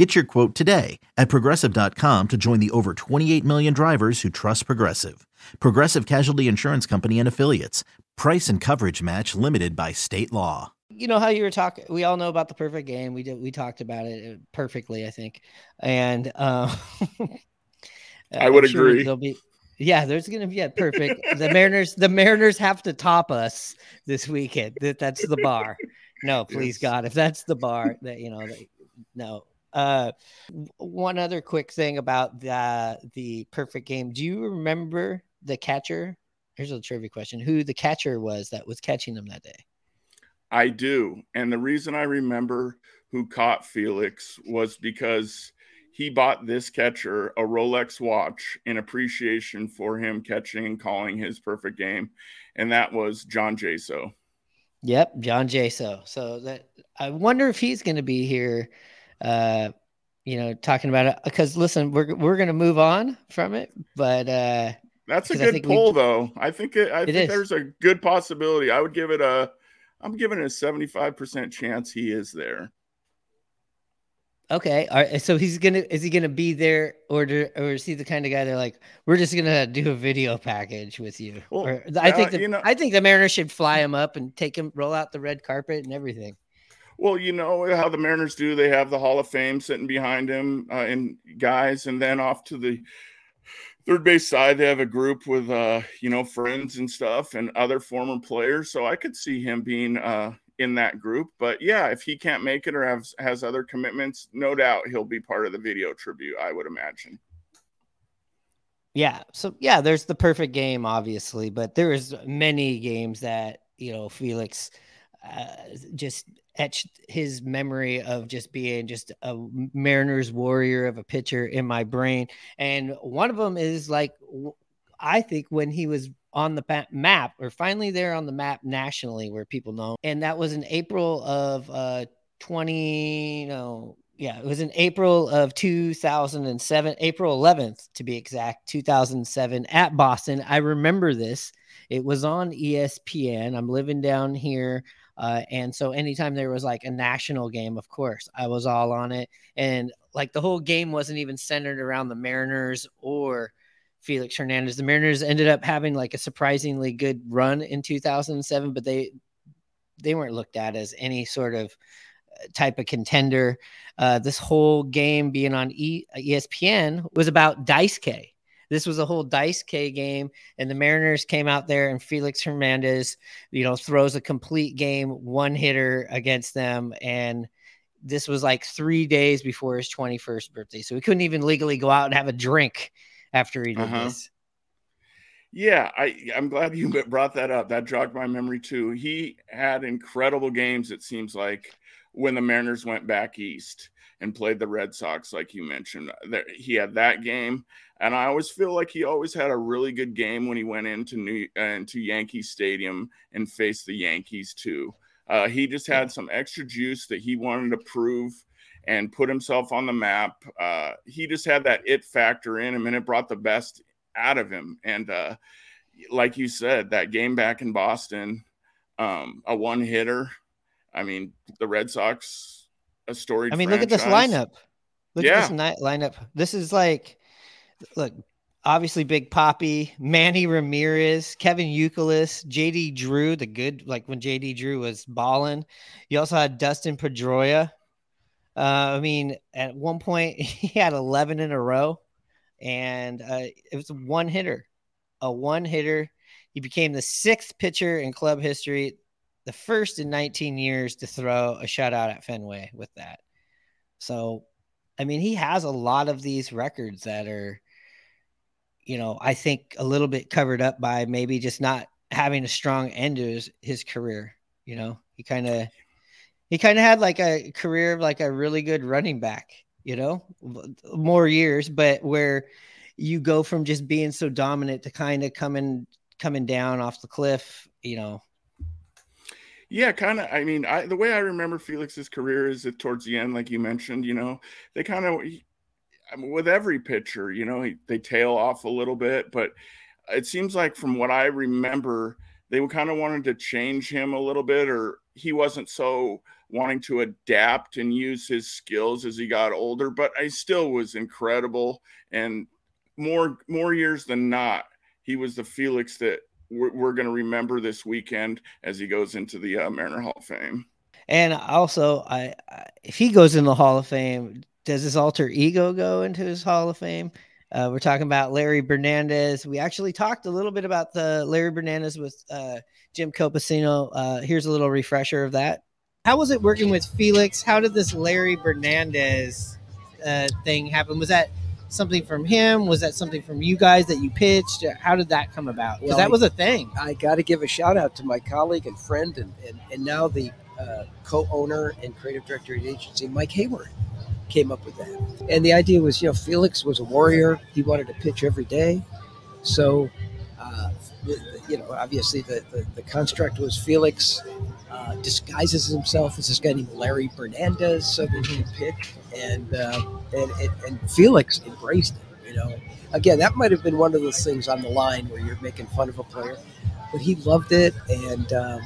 Get your quote today at progressive.com to join the over 28 million drivers who trust Progressive. Progressive Casualty Insurance Company and Affiliates. Price and coverage match limited by state law. You know how you were talking. We all know about the perfect game. We did. We talked about it uh, perfectly, I think. And uh, I would sure agree. There'll be, yeah, there's going to be a perfect. the Mariners. The Mariners have to top us this weekend. That that's the bar. No, please yes. God, if that's the bar, that you know, they, no, uh, one other quick thing about the the perfect game. Do you remember the catcher? Here's a trivia question: Who the catcher was that was catching them that day? I do, and the reason I remember who caught Felix was because he bought this catcher a Rolex watch in appreciation for him catching and calling his perfect game, and that was John Jaso. Yep, John Jaso. So that I wonder if he's going to be here uh, you know, talking about it because listen, we're we're gonna move on from it, but uh, that's a good poll, we, though. I think it, I it think is. there's a good possibility. I would give it a, I'm giving it a 75 percent chance he is there. Okay, All right. so he's gonna is he gonna be there, or do, or is he the kind of guy they're like we're just gonna do a video package with you? Well, or, I think the, you know, I think the Mariners should fly him up and take him, roll out the red carpet and everything. Well, you know how the Mariners do. They have the Hall of Fame sitting behind him uh, and guys, and then off to the third base side, they have a group with uh, you know friends and stuff and other former players. So I could see him being uh, in that group. But yeah, if he can't make it or has has other commitments, no doubt he'll be part of the video tribute. I would imagine. Yeah. So yeah, there's the perfect game, obviously, but there is many games that you know Felix uh, just etched his memory of just being just a Mariners warrior of a pitcher in my brain. And one of them is like, I think when he was on the map or finally there on the map nationally where people know. And that was in April of uh, 20, no, yeah, it was in April of 2007, April 11th to be exact, 2007 at Boston. I remember this. It was on ESPN. I'm living down here uh, and so anytime there was like a national game, of course, I was all on it. And like the whole game wasn't even centered around the Mariners or Felix Hernandez. The Mariners ended up having like a surprisingly good run in 2007, but they they weren't looked at as any sort of uh, type of contender. Uh, this whole game being on e- ESPN was about Dice K. This was a whole dice K game, and the Mariners came out there, and Felix Hernandez, you know, throws a complete game one hitter against them, and this was like three days before his 21st birthday, so he couldn't even legally go out and have a drink after he did uh-huh. this. Yeah, I I'm glad you brought that up. That jogged my memory too. He had incredible games. It seems like when the Mariners went back east and played the Red Sox, like you mentioned. He had that game, and I always feel like he always had a really good game when he went into New uh, into Yankee Stadium and faced the Yankees too. Uh, he just had some extra juice that he wanted to prove and put himself on the map. Uh, he just had that it factor in him, and it brought the best out of him. And uh, like you said, that game back in Boston, um, a one hitter. I mean, the Red Sox a story. I mean, franchise. look at this lineup. Look yeah. at this ni- lineup. This is like, look, obviously Big Papi, Manny Ramirez, Kevin Youkilis, JD Drew, the good, like when JD Drew was balling. You also had Dustin Pedroia. Uh, I mean, at one point he had 11 in a row, and uh, it was a one hitter, a one hitter. He became the sixth pitcher in club history the first in 19 years to throw a shutout at Fenway with that. So, I mean, he has a lot of these records that are, you know, I think a little bit covered up by maybe just not having a strong end to his, his career. You know, he kind of, he kind of had like a career of like a really good running back, you know, more years, but where you go from just being so dominant to kind of coming coming down off the cliff, you know. Yeah, kind of. I mean, I the way I remember Felix's career is that towards the end, like you mentioned, you know, they kind of I mean, with every pitcher, you know, he, they tail off a little bit, but it seems like from what I remember, they kind of wanted to change him a little bit, or he wasn't so wanting to adapt and use his skills as he got older. But I still was incredible, and more more years than not, he was the Felix that we're, we're going to remember this weekend as he goes into the uh, Mariner Hall of Fame. And also, I, I, if he goes in the Hall of Fame, does his alter ego go into his Hall of Fame? Uh, we're talking about Larry Bernandez. We actually talked a little bit about the Larry Bernandez with uh, Jim Copacino. Uh, here's a little refresher of that. How was it working with Felix? How did this Larry Bernandez uh, thing happen? Was that something from him? Was that something from you guys that you pitched? How did that come about? Because well, that was a thing. I got to give a shout out to my colleague and friend, and, and, and now the uh, co owner and creative director of the agency, Mike Hayward came up with that. And the idea was, you know, Felix was a warrior. He wanted to pitch every day. So, uh, you know, obviously the, the, the construct was Felix disguises himself as this guy named Larry Bernandez so that he can pitch. And, uh, and, and, and Felix embraced it, you know. Again, that might have been one of those things on the line where you're making fun of a player, but he loved it. And um,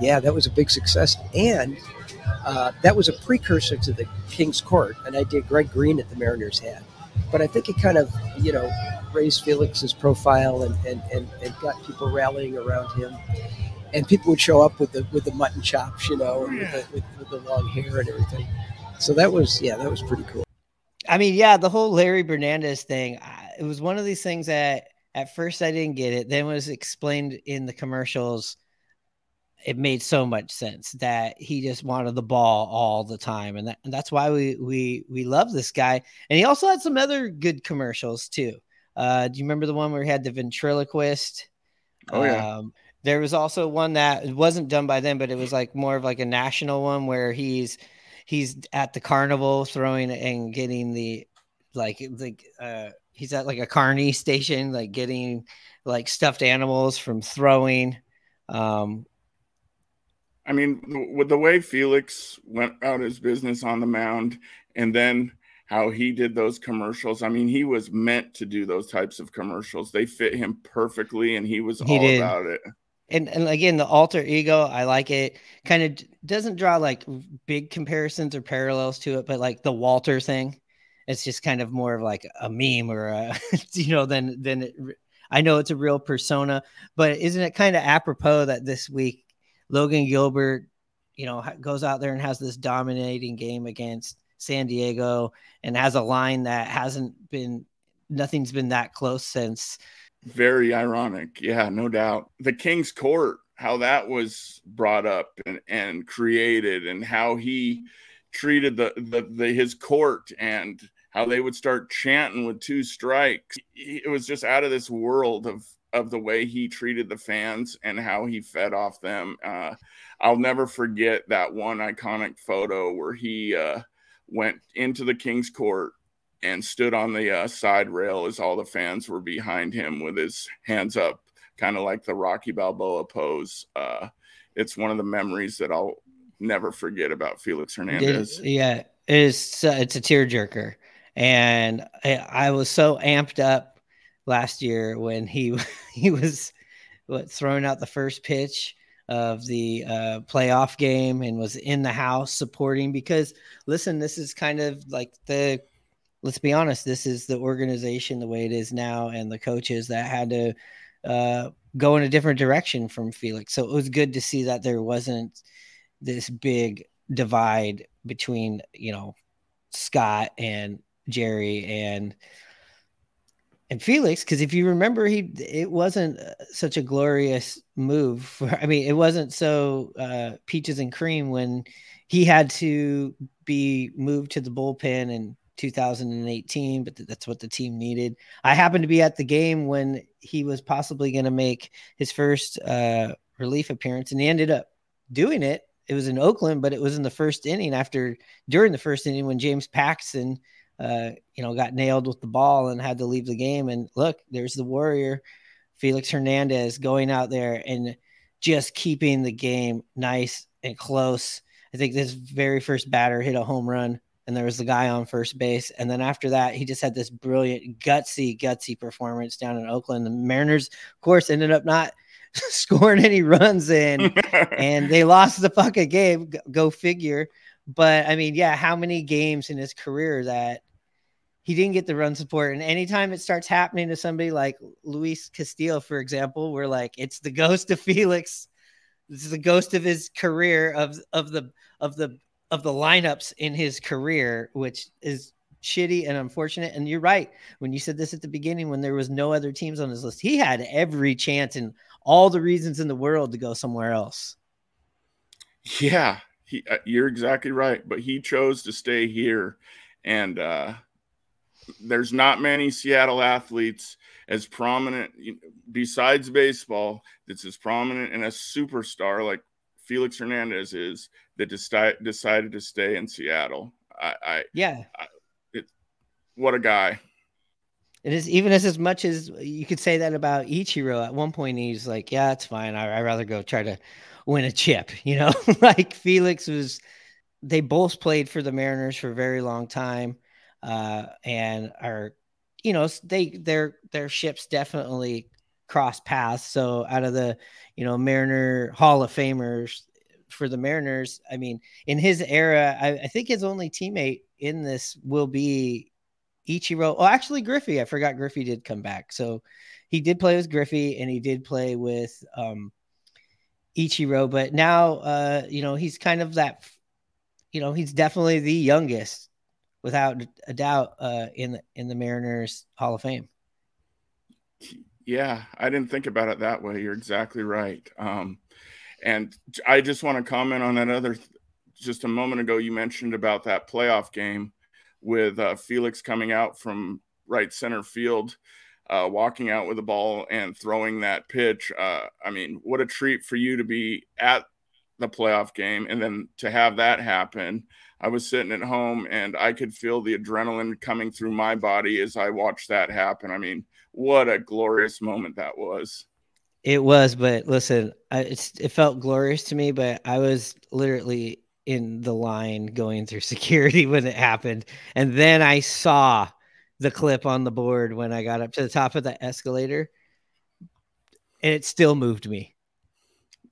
yeah, that was a big success. And uh, that was a precursor to the King's Court, and I did Greg Green at the Mariners had. But I think it kind of, you know, raised Felix's profile and, and, and, and got people rallying around him. And people would show up with the with the mutton chops, you know, and with, the, with, with the long hair and everything. So that was, yeah, that was pretty cool. I mean, yeah, the whole Larry Bernandez thing, it was one of these things that at first I didn't get it. Then it was explained in the commercials it made so much sense that he just wanted the ball all the time and, that, and that's why we we we love this guy and he also had some other good commercials too uh do you remember the one where he had the ventriloquist oh yeah um, there was also one that wasn't done by them but it was like more of like a national one where he's he's at the carnival throwing and getting the like like uh he's at like a carney station like getting like stuffed animals from throwing um I mean, with the way Felix went out his business on the mound and then how he did those commercials, I mean, he was meant to do those types of commercials. They fit him perfectly and he was he all did. about it. And, and again, the alter ego, I like it. Kind of doesn't draw like big comparisons or parallels to it, but like the Walter thing, it's just kind of more of like a meme or a, you know, than than it, I know it's a real persona, but isn't it kind of apropos that this week Logan Gilbert, you know, goes out there and has this dominating game against San Diego and has a line that hasn't been nothing's been that close since. Very ironic. Yeah, no doubt. The King's Court, how that was brought up and, and created and how he treated the, the, the his court and how they would start chanting with two strikes. It was just out of this world of of the way he treated the fans and how he fed off them. Uh, I'll never forget that one iconic photo where he uh, went into the King's Court and stood on the uh, side rail as all the fans were behind him with his hands up, kind of like the Rocky Balboa pose. Uh, it's one of the memories that I'll never forget about Felix Hernandez. It, yeah, it's uh, it's a tearjerker, and I, I was so amped up last year when he he was what throwing out the first pitch of the uh, playoff game and was in the house supporting because listen this is kind of like the let's be honest this is the organization the way it is now and the coaches that had to uh, go in a different direction from felix so it was good to see that there wasn't this big divide between you know scott and jerry and and Felix, because if you remember, he it wasn't uh, such a glorious move. For, I mean, it wasn't so uh, peaches and cream when he had to be moved to the bullpen in 2018, but that's what the team needed. I happened to be at the game when he was possibly going to make his first uh, relief appearance, and he ended up doing it. It was in Oakland, but it was in the first inning after during the first inning when James Paxton uh, you know, got nailed with the ball and had to leave the game. And look, there's the Warrior Felix Hernandez going out there and just keeping the game nice and close. I think this very first batter hit a home run and there was the guy on first base. And then after that, he just had this brilliant, gutsy, gutsy performance down in Oakland. The Mariners, of course, ended up not scoring any runs in and they lost the fucking game. Go figure. But I mean, yeah, how many games in his career that he didn't get the run support? And anytime it starts happening to somebody like Luis Castillo, for example, we're like, it's the ghost of Felix. This is the ghost of his career of of the of the of the lineups in his career, which is shitty and unfortunate. And you're right. When you said this at the beginning, when there was no other teams on his list, he had every chance and all the reasons in the world to go somewhere else. Yeah, he, uh, you're exactly right. But he chose to stay here, and uh, there's not many Seattle athletes as prominent besides baseball that's as prominent and a superstar like Felix Hernandez is that deci- decided to stay in Seattle. I, I yeah, I, it, what a guy. It is even as as much as you could say that about Ichiro. At one point, he's like, "Yeah, it's fine. I, I'd rather go try to win a chip." You know, like Felix was. They both played for the Mariners for a very long time, uh, and are, you know, they their their ships definitely cross paths. So out of the, you know, Mariner Hall of Famers for the Mariners, I mean, in his era, I, I think his only teammate in this will be Ichiro. Oh, actually, Griffey. I forgot Griffey did come back. So he did play with Griffey and he did play with um, Ichiro. But now, uh, you know, he's kind of that, you know, he's definitely the youngest without a doubt uh, in, in the Mariners Hall of Fame. Yeah, I didn't think about it that way. You're exactly right. Um, and I just want to comment on that other, just a moment ago, you mentioned about that playoff game with uh, Felix coming out from right center field, uh, walking out with the ball and throwing that pitch. Uh, I mean, what a treat for you to be at the playoff game and then to have that happen. I was sitting at home and I could feel the adrenaline coming through my body as I watched that happen. I mean, what a glorious moment that was. It was, but listen, I, it felt glorious to me, but I was literally in the line going through security when it happened. And then I saw the clip on the board when I got up to the top of the escalator. And it still moved me.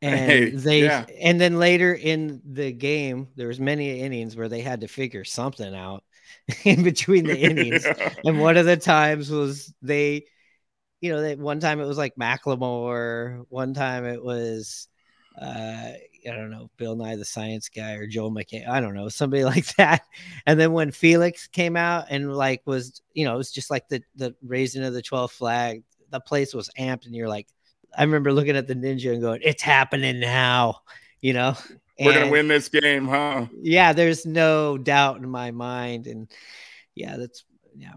And hey, they yeah. and then later in the game, there was many innings where they had to figure something out in between the innings. yeah. And one of the times was they, you know, that one time it was like Macklemore, one time it was uh I don't know, Bill Nye the Science Guy or Joel McHale. I don't know, somebody like that. And then when Felix came out and like was, you know, it was just like the the raising of the 12th flag, the place was amped, and you're like, I remember looking at the ninja and going, It's happening now, you know. We're and, gonna win this game, huh? Yeah, there's no doubt in my mind. And yeah, that's yeah,